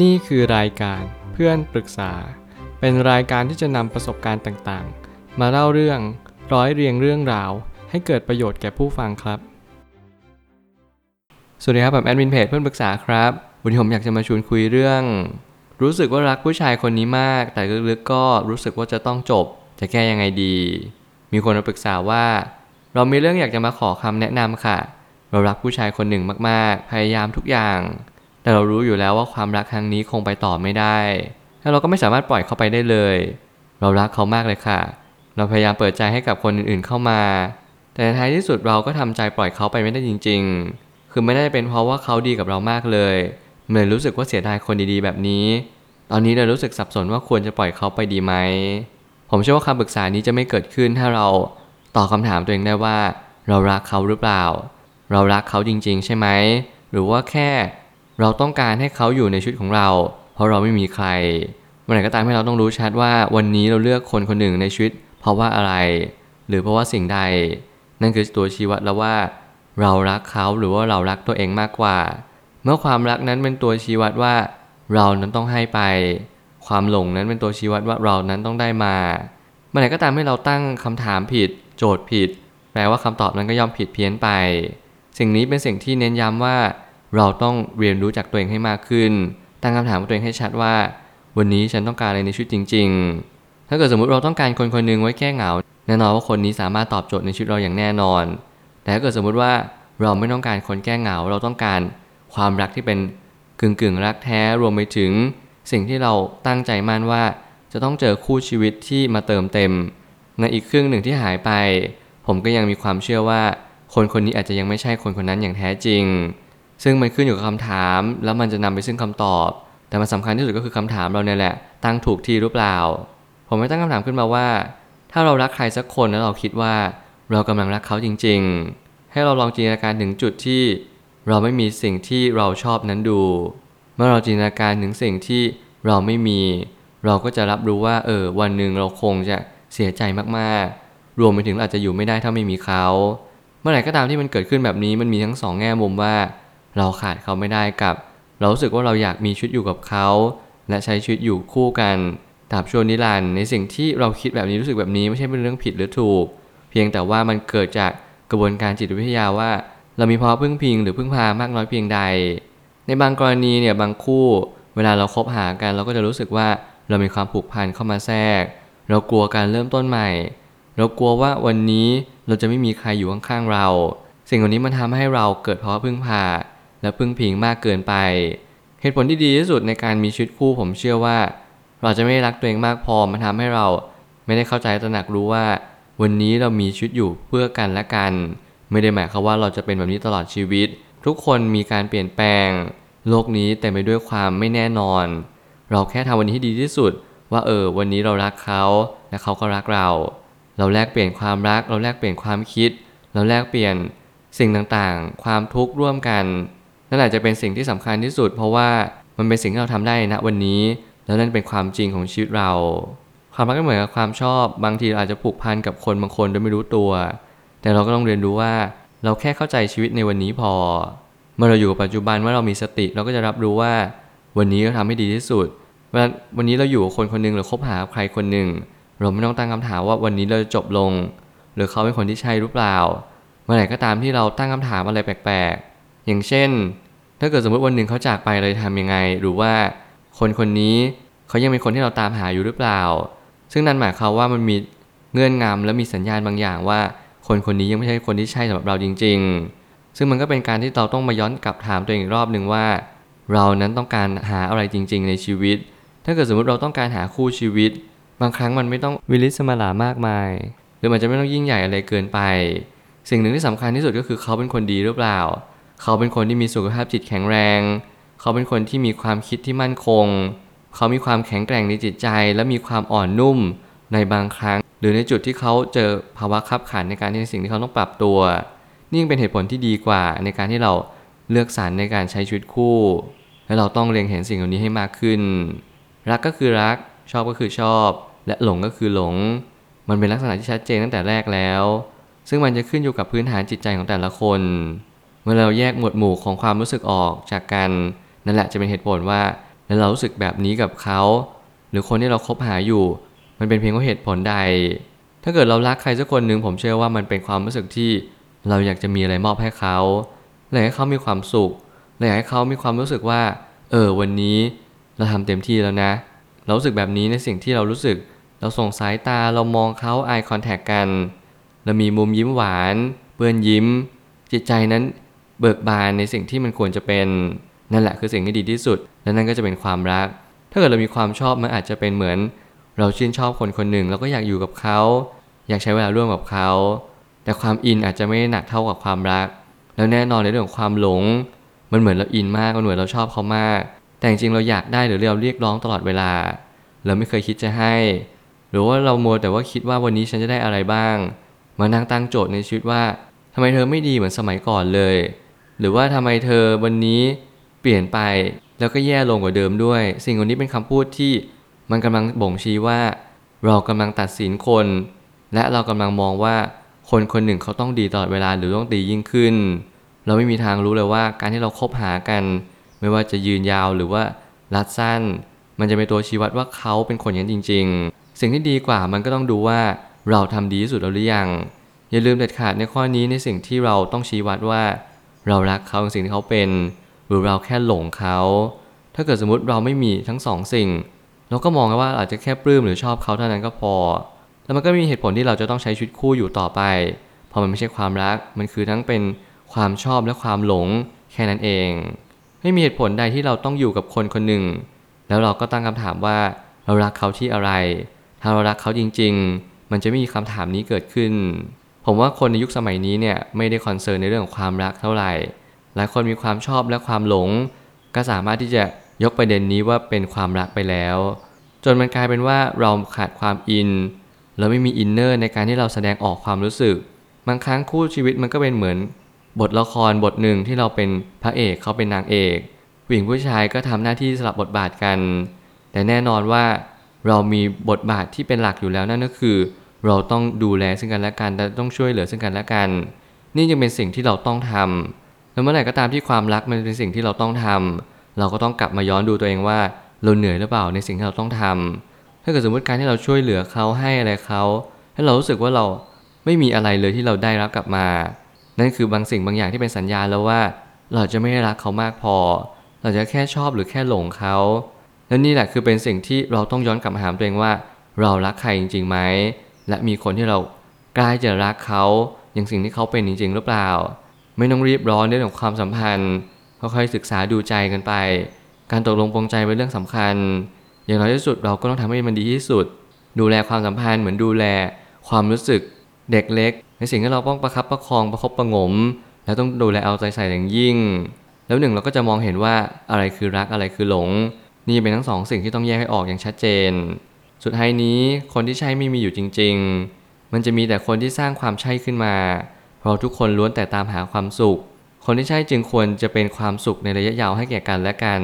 นี่คือรายการเพื่อนปรึกษา เป็นรายการที่จะนำประสบการณ์ต่างๆ มาเล่าเรื่องร้อยเรียงเรื่องราว ให้เกิดประโยชน์แก่ผู้ฟังครับ สวัสดีครับผมแอดมินเพจเพื่อนปรึกษาครับ วันนี้ผมอยากจะมาชวนคุยเรื่อง รู้สึกว่ารักผู้ชายคนนี้มาก แต่ลึกๆก็รู้สึกว่าจะต้องจบ จะแก้ยังไงดี มีคนมาปรึกษาว่า เรามีเรื่องอยากจะมาขอคำแนะนำค่ะ เรารักผู้ชายคนหนึ่งมากๆ พยายามทุกอย่าง แต่เรารู้อยู่แล้วว่าความรักครั้งนี้คงไปต่อไม่ได้แล้วเราก็ไม่สามารถปล่อยเขาไปได้เลย เรารักเขามากเลยค่ะ เราพยายามเปิดใจให้กับคนอื่นๆเข้ามา แต่ในท้ายที่สุดเราก็ทำใจปล่อยเขาไปไม่ได้จริง ๆ คือไม่ได้เป็นเพราะว่าเขาดีกับเรามากเลยเหมือนรู้สึกว่าเสียดายคนดีๆแบบนี้ ตอนนี้เรารู้สึกสับสนว่าควรจะปล่อยเขาไปดีไหม ผมเชื่อว่าคำปรึกษานี้จะไม่เกิดขึ้นถ้าเราตอบคำถามตัวเองได้ว่า เรารักเขาหรือเปล่า เรารักเขาจริง ๆ ใช่ไหม หรือว่าแค่ เราต้องการให้เขาอยู่ในชีวิตของเรา เพราะเราไม่มีใครเมื่อไหร่ก็ตามให้เราต้องรู้ชัดว่าวันนี้เราเลือกคนคนหนึ่งในชีวิต เพราะว่าอะไร หรือเพราะว่าสิ่งใด นั่นคือตัวชี้วัดแล้วว่า เรารักเขาหรือว่าเรารักตัวเองมากกว่า เมื่อความรักนั้นเป็นตัวชี้วัดว่า เรานั้นต้องให้ไป ความหลงนั้นเป็นตัวชี้วัดว่าเรานั้นต้องได้มาเมื่อไหร่ก็ตามให้เราตั้งคำถามผิด โจทย์ผิด แปลว่าคำตอบนั้นก็ย่อมผิดเพี้ยนไป สิ่งนี้เป็นสิ่งที่เน้นย้ำว่า เราต้องเรียนรู้จากตัวเองให้มากขึ้น ตั้งคำถามกับตัวเองให้ชัดว่า วันนี้ฉันต้องการอะไรในชีวิตจริง ๆ ถ้าเกิดสมมุติเราต้องการคนคนหนึ่งไว้แก้เหงา แน่นอนว่าคนนี้สามารถตอบโจทย์ในชีวิตเราอย่างแน่นอน แต่ถ้าเกิดสมมุติว่าเราไม่ต้องการคนแก้เหงา เราต้องการความรักที่เป็นกึ่งกึ่งๆรักแท้รวมไปถึง สิ่งที่เราตั้งใจมั่นว่า จะต้องเจอคู่ชีวิตที่มาเติมเต็ม ในอีกครึ่งหนึ่งที่หายไป ผมก็ยังมีความเชื่อว่า คนคนนี้อาจจะยังไม่ใช่คนคนนั้นอย่างแท้จริง ซึ่งมันขึ้นอยู่กับคำถาม แล้วมันจะนำไปซึ่งคำตอบ แต่มันสำคัญที่สุดก็คือคำถามเราเนี่ยแหละ ตั้งถูกที่หรือเปล่า ผมไม่ตั้งคำถามขึ้นมาว่า ถ้าเรารักใครสักคนแล้วเราคิดว่า เรากำลังรักเขาจริง ๆ ให้เราลองจินตนาการถึงจุดที่เราไม่มีสิ่งที่เราชอบนั้นดู เมื่อเราจินตนาการถึงสิ่งที่เราไม่มี เราก็จะรับรู้ว่า เออ วันหนึ่งเราคงจะเสียใจมากๆ รวมไปถึงอาจจะอยู่ไม่ได้ถ้าไม่มีเขา เมื่อไหร่ก็ตามที่มันเกิดขึ้นแบบนี้มันมีทั้งสองแง่มุมว่า เราขาดเขาไม่ได้กับ เรารู้สึกว่าเราอยากมีชีวิตอยู่กับเขา และใช้ชีวิตอยู่คู่กันตราบชั่วนิรันดร์ในสิ่งที่เราคิดแบบนี้รู้สึกแบบนี้ไม่ใช่เป็นเรื่องผิดหรือถูก เพียงแต่ว่ามันเกิดจากกระบวนการจิตวิทยาว่า เรามีภาวะพึ่งพิงหรือพึ่งพามากน้อยเพียงใด ในบางกรณีเนี่ยบางคู่ เวลาเราคบหากันเราก็จะรู้สึกว่าเรามีความผูกพันเข้ามาแทรก เรากลัวการเริ่มต้นใหม่ เรากลัวว่าวันนี้เราจะไม่มีใครอยู่ข้างๆเรา สิ่งเหล่านี้มันทำให้เราเกิดภาวะพึ่งพา และพึ่งพิงมากเกินไป เหตุผลที่ดีที่สุดในการมีชีวิตคู่ผมเชื่อว่า เราจะไม่รักตัวเองมากพอมันทำให้เราไม่ได้เข้าใจตระหนักรู้ว่า วันนี้เรามีชีวิตอยู่เพื่อกันและกัน ไม่ได้หมายความว่าเราจะเป็นแบบนี้ตลอดชีวิต ทุกคนมีการเปลี่ยนแปลง โลกนี้เต็มไปด้วยความไม่แน่นอน เราแค่ทำวันนี้ให้ดีที่สุด ว่าเออ วันนี้เรารักเขาและเขาก็รักเรา เราแลกเปลี่ยนความรัก เราแลกเปลี่ยนความคิด เราแลกเปลี่ยนสิ่งต่างๆ ความทุกข์ร่วมกัน นั่นแหละจะเป็นสิ่งที่สำคัญที่สุด เพราะว่ามันเป็นสิ่งที่เราทำได้ณวันนี้ แล้วนั่นเป็นความจริงของชีวิตเรา ความรักก็เหมือนกับความชอบ บางทีเราอาจจะผูกพันกับคนบางคนโดยไม่รู้ตัว แต่เราก็ต้องเรียนรู้ว่าเราแค่เข้าใจชีวิตในวันนี้พอ เมื่อเราอยู่กับปัจจุบันเมื่อเรามีสติเราก็จะรับรู้ว่า วันนี้เราทำให้ดีที่สุดวลาวันนี้เราอยู่กับคนคนหนึ่งหรือคบหาใครคนหนึ่งเราไม่ต้องตั้งคำถามว่าวันนี้เราจะจบลง หรือเขาเป็นคนที่ใช่หรือเปล่า เมื่อไหร่ก็ตามที่เราตั้งคำถามอะไรแปลกๆ อย่างเช่น ถ้าเกิดสมมติวันหนึ่งเขาจากไปเราจะทำยังไง หรือว่าคนคนนี้เขายังเป็นคนที่เราตามหาอยู่หรือเปล่า ซึ่งนั่นหมายความว่ามันมีเงื่อนงำและมีสัญญาณบางอย่างว่า คนคนนี้ยังไม่ใช่คนที่ใช่สำหรับเราจริง ๆ ซึ่งมันก็เป็นการที่เราต้องมาย้อนกลับถามตัวเองอีกรอบหนึ่งว่า เรานั้นต้องการหาอะไรจริง ๆ ในชีวิต ถ้าเกิดสมมติเราต้องการหาคู่ชีวิต บางครั้งมันไม่ต้องวิลิสมาลามากมาย หรือมันจะไม่ต้องยิ่งใหญ่อะไรเกินไป สิ่งหนึ่งที่สำคัญที่สุดก็คือเขาเป็นคนดีหรือเปล่า เขาเป็นคนที่มีสุขภาพจิตแข็งแรง เขาเป็นคนที่มีความคิดที่มั่นคง เขามีความแข็งแกร่งในจิตใจ และมีความอ่อนนุ่มในบางครั้ง หรือในจุดที่เขาเจอภาวะขับขันในการที่สิ่งที่เขาต้องปรับตัว นี่ยังเป็นเหตุผลที่ดีกว่าในการที่เราเลือกสรรในการใช้ชีวิตคู่ และเราต้องเรียงเห็นสิ่งเหล่านี้ให้มากขึ้น รักก็คือรัก ชอบก็คือชอบ และหลงก็คือหลง มันเป็นลักษณะที่ชัดเจนตั้งแต่แรกแล้ว ซึ่งมันจะขึ้นอยู่กับพื้นฐานจิตใจของแต่ละคน เมื่อเราแยกหมวดหมู่ของความรู้สึกออกจากกันนั่นแหละจะเป็นเหตุผลว่าเรารู้สึกแบบนี้กับเขา หรือคนที่เราคบหาอยู่ มันเป็นเพียงเพราะเหตุผลใด ถ้าเกิดเรารักใครสักคนหนึ่งผมเชื่อว่ามันเป็นความรู้สึกที่เราอยากจะมีอะไรมอบให้เขาอยากให้เขามีความสุขอยากให้เขามีความรู้สึกว่า เออวันนี้เราทำเต็มที่แล้วนะ เรารู้สึกแบบนี้ในสิ่งที่เรารู้สึก เราส่งสายตาเรามองเขา eye contact กัน เรามีมุมยิ้มหวาน เปื้อนยิ้ม จิตใจนั้น เบิกบานในสิ่งที่มันควรจะเป็นนั่นแหละคือสิ่งที่ดีที่สุด และนั่นก็จะเป็นความรัก ถ้าเกิดเรามีความชอบมันอาจจะเป็นเหมือน เราชื่นชอบคนคนหนึ่งเราก็อยากอยู่กับเขา อยากใช้เวลาร่วมกับเขา แต่ความอินอาจจะไม่หนักเท่ากับความรัก แล้วแน่นอนในเรื่องของความหลง มันเหมือนเราอินมากมันเหมือนเราชอบเขามาก แต่จริงเราอยากได้หรือเราเรียกร้องตลอดเวลา เราไม่เคยคิดจะให้ หรือว่าเราโมแต่ว่าคิดว่าวันนี้ฉันจะได้อะไรบ้าง มานั่งตั้งโจทย์ในชีวิตว่าทำไมเธอไม่ดีเหมือนสมัยก่อนเลย หรือว่าทำไมเธอวันนี้เปลี่ยนไปแล้วก็แย่ลงกว่าเดิมด้วย สิ่งเหล่านี้เป็นคำพูดที่มันกำลังบ่งชี้ว่า เรากำลังตัดสินคน และเรากำลังมองว่าคนคนหนึ่งเขาต้องดีตลอดเวลาหรือต้องดียิ่งขึ้น เราไม่มีทางรู้เลยว่าการที่เราคบหากัน ไม่ว่าจะยืนยาวหรือว่ารัดสั้น มันจะเป็นตัวชี้วัดว่าเขาเป็นคนอย่างนั้นจริง ๆ สิ่งที่ดีกว่ามันก็ต้องดูว่าเราทำดีที่สุดแล้วหรือยังอย่าลืมเด็ดขาดในข้อนี้ในสิ่งที่เราต้องชี้วัดว่า เรารักเขาในสิ่งที่เขาเป็น หรือเราแค่หลงเขา ถ้าเกิดสมมติเราไม่มีทั้งสองสิ่ง เราก็มองว่าอาจจะแค่ปลื้มหรือชอบเขาเท่านั้นก็พอ แล้วมันก็มีเหตุผลที่เราจะต้องใช้ชีวิตคู่อยู่ต่อไป เพราะมันไม่ใช่ความรัก มันคือทั้งเป็นความชอบและความหลงแค่นั้นเอง ไม่มีเหตุผลใดที่เราต้องอยู่กับคนคนหนึ่ง แล้วเราก็ตั้งคำถามว่าเรารักเขาที่อะไร ถ้าเรารักเขาจริง ๆ มันจะไม่มีคำถามนี้เกิดขึ้น ผมว่าคนในยุคสมัยนี้เนี่ยไม่ได้คอนเซิร์นในเรื่องของความรักเท่าไหร่ หลายคนมีความชอบและความหลง ก็สามารถที่จะยกประเด็นนี้ว่าเป็นความรักไปแล้ว จนมันกลายเป็นว่าเราขาดความอินเราไม่มีอินเนอร์ในการที่เราแสดงออกความรู้สึก บางครั้งคู่ชีวิตมันก็เป็นเหมือน บทละครบทหนึ่งที่เราเป็นพระเอกเขาเป็นนางเอกผู้หญิงผู้ชายก็ทำหน้าที่สลับบทบาทกัน แต่แน่นอนว่าเรามีบทบาทที่เป็นหลักอยู่แล้วนั่นก็คือ เราต้องดูแลซึ่งกันและกันและต้องช่วยเหลือซึ่งกันและกัน นี่จึงเป็นสิ่งที่เราต้องทำแล้วเมื่อไหร่ก็ตามที่ความรักมันเป็นสิ่งที่เราต้องทำเราก็ต้องกลับมาย้อนดูตัวเองว่าเราเหนื่อยหรือเปล่าในสิ่งที่เราต้องทำถ้าเกิดสมมติการที่เราช่วยเหลือเขาให้อะไรเขาให้เรารู้สึกว่าเราไม่มีอะไรเลยที่เราได้รับกลับมา นั่นคือบางสิ่งบางอย่างที่เป็นสัญญาณแล้วว่า เราจะไม่ได้รักเขามากพอ เราจะแค่ชอบหรือแค่หลงเขาและนี่แหละคือเป็นสิ่งที่เราต้องย้อนกลับมาถามตัวเองว่า เรารักใครจริงๆไหม และมีคนที่เราใกล้จะรักเขาอย่างสิ่งที่เขาเป็นจริงๆหรือเปล่า ไม่ต้องรีบร้อนเรื่องของความสัมพันธ์ค่อยๆศึกษาดูใจกันไป การตกลงปรงใจเป็นเรื่องสำคัญ อย่างน้อยที่สุดเราก็ต้องทำให้มันดีที่สุด ดูแลความสัมพันธ์เหมือนดูแล ความรู้สึกเด็กเล็ก ในสิ่งที่เราต้องประคับประคองประคบประงม และต้องดูแลเอาใจใส่อย่างยิ่ง แล้วหนึ่งเราก็จะมองเห็นว่าอะไรคือรักอะไรคือหลง นี่เป็นทั้งสองสิ่งที่ต้องแยกให้ออกอย่างชัดเจน สุดท้ายนี้คนที่ใช่ไม่มีอยู่จริง ๆ มันจะมีแต่คนที่สร้างความใช่ขึ้นมา เพราะทุกคนล้วนแต่ตามหาความสุข คนที่ใช่จึงควรจะเป็นความสุขในระยะยาวให้แก่กันและกัน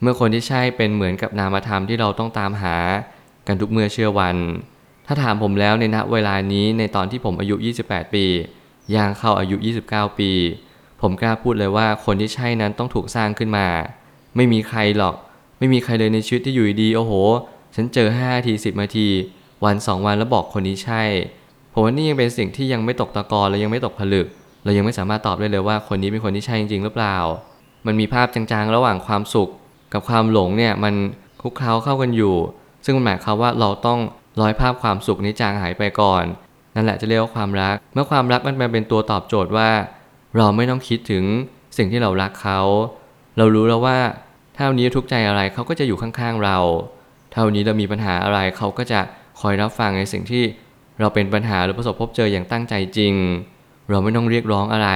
เมื่อคนที่ใช่เป็นเหมือนกับนามธรรมที่เราต้องตามหา กันทุกเมื่อเชื่อวัน ถ้าถามผมแล้วในณเวลานี้ในตอนที่ผมอายุ 28 ปีย่างเข้าอายุ 29 ปี ผมกล้าพูดเลยว่าคนที่ใช่นั้นต้องถูกสร้างขึ้นมา ไม่มีใครหรอก ไม่มีใครเลยในชีวิตที่อยู่ดีโอ้โห ฉันเจอ5นาที10นาที วัน2วันแล้วบอกคนนี้ใช่ ผมว่านี่ยังเป็นสิ่งที่ยังไม่ตกตะกอนและยังไม่ตกผลึก เรายังไม่สามารถตอบได้เลยว่าคนนี้เป็นคนที่ใช่จริงๆหรือเปล่า มันมีภาพจางๆ ระหว่างความสุข กับความหลงเนี่ยมันคลุกเคล้าเข้ากันอยู่ ซึ่งมันหมายความว่าเราต้องร้อยภาพความสุขนี้จางหายไปก่อน นั่นแหละจะเรียกว่าความรัก เมื่อความรักมันเป็นตัวตอบโจทย์ว่า เราไม่ต้องคิดถึงสิ่งที่เรารักเขา เรารู้แล้วว่าเท่านี้ทุกข์ใจอะไรเขาก็จะอยู่ข้างๆเรา เท่านี้เรามีปัญหาอะไรเขาก็จะคอยรับฟังในสิ่งที่เราเป็นปัญหาหรือประสบพบเจออย่างตั้งใจจริง เราไม่ต้องเรียกร้องอะไร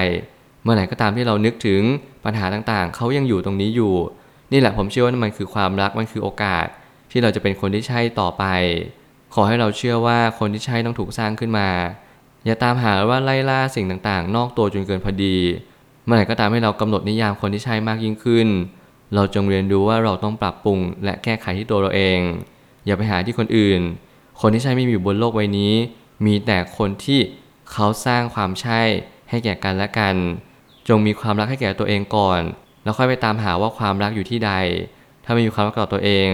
เมื่อไหร่ก็ตามที่เรานึกถึงปัญหาต่างๆ เขายังอยู่ตรงนี้อยู่ นี่แหละผมเชื่อว่ามันคือความรักมันคือโอกาส ที่เราจะเป็นคนที่ใช่ต่อไป ขอให้เราเชื่อว่าคนที่ใช่ต้องถูกสร้างขึ้นมา อย่าตามหาว่าไล่ล่าสิ่งต่างๆ นอกตัวจนเกินพอดี เมื่อไหร่ก็ตามให้เรากำหนดนิยามคนที่ใช่มากยิ่งขึ้น เราจงเรียนรู้ว่าเราต้องปรับปรุงและแก้ไขที่ตัวเราเอง อย่าไปหาที่คนอื่น คนที่ใช่ไม่มีอยู่บนโลกใบนี้ มีแต่คนที่เขาสร้างความใช่ให้แก่กันและกัน จงมีความรักให้แก่ตัวเองก่อน แล้วค่อยไปตามหาว่าความรักอยู่ที่ใด ถ้าไม่มีความรักต่อตัวเอง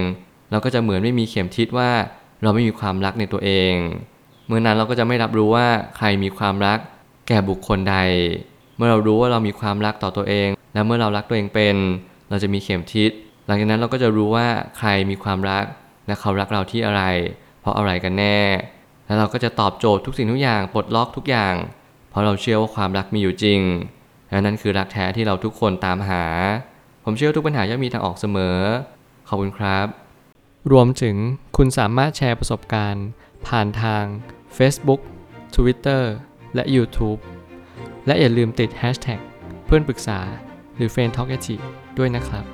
เราก็จะเหมือนไม่มีเข็มทิศว่าเราไม่มีความรักในตัวเอง เมื่อนั้นเราก็จะไม่รับรู้ว่าใครมีความรักแก่บุคคลใด เมื่อเรารู้ว่าเรามีความรักต่อตัวเอง และเมื่อเรารักตัวเองเป็น เราจะมีเข็มทิศ หลังจากนั้นเราก็จะรู้ว่าใครมีความรักและเขารักเราที่อะไร เพราะอะไรกันแน่ แล้วเราก็จะตอบโจทย์ทุกสิ่งทุกอย่างปลดล็อกทุกอย่าง เพราะเราเชื่อว่าความรักมีอยู่จริงและนั่นคือรักแท้ที่เราทุกคนตามหา ผมเชื่อว่าทุกปัญหาย่อมมีทางออกเสมอ ขอบคุณครับ รวมถึงคุณสามารถแชร์ประสบการณ์ ผ่านทาง Facebook Twitter และ YouTube และอย่าลืมติด Hashtag เพื่อนปรึกษาหรือ f r ร e n d Talk ด้วยนะครับ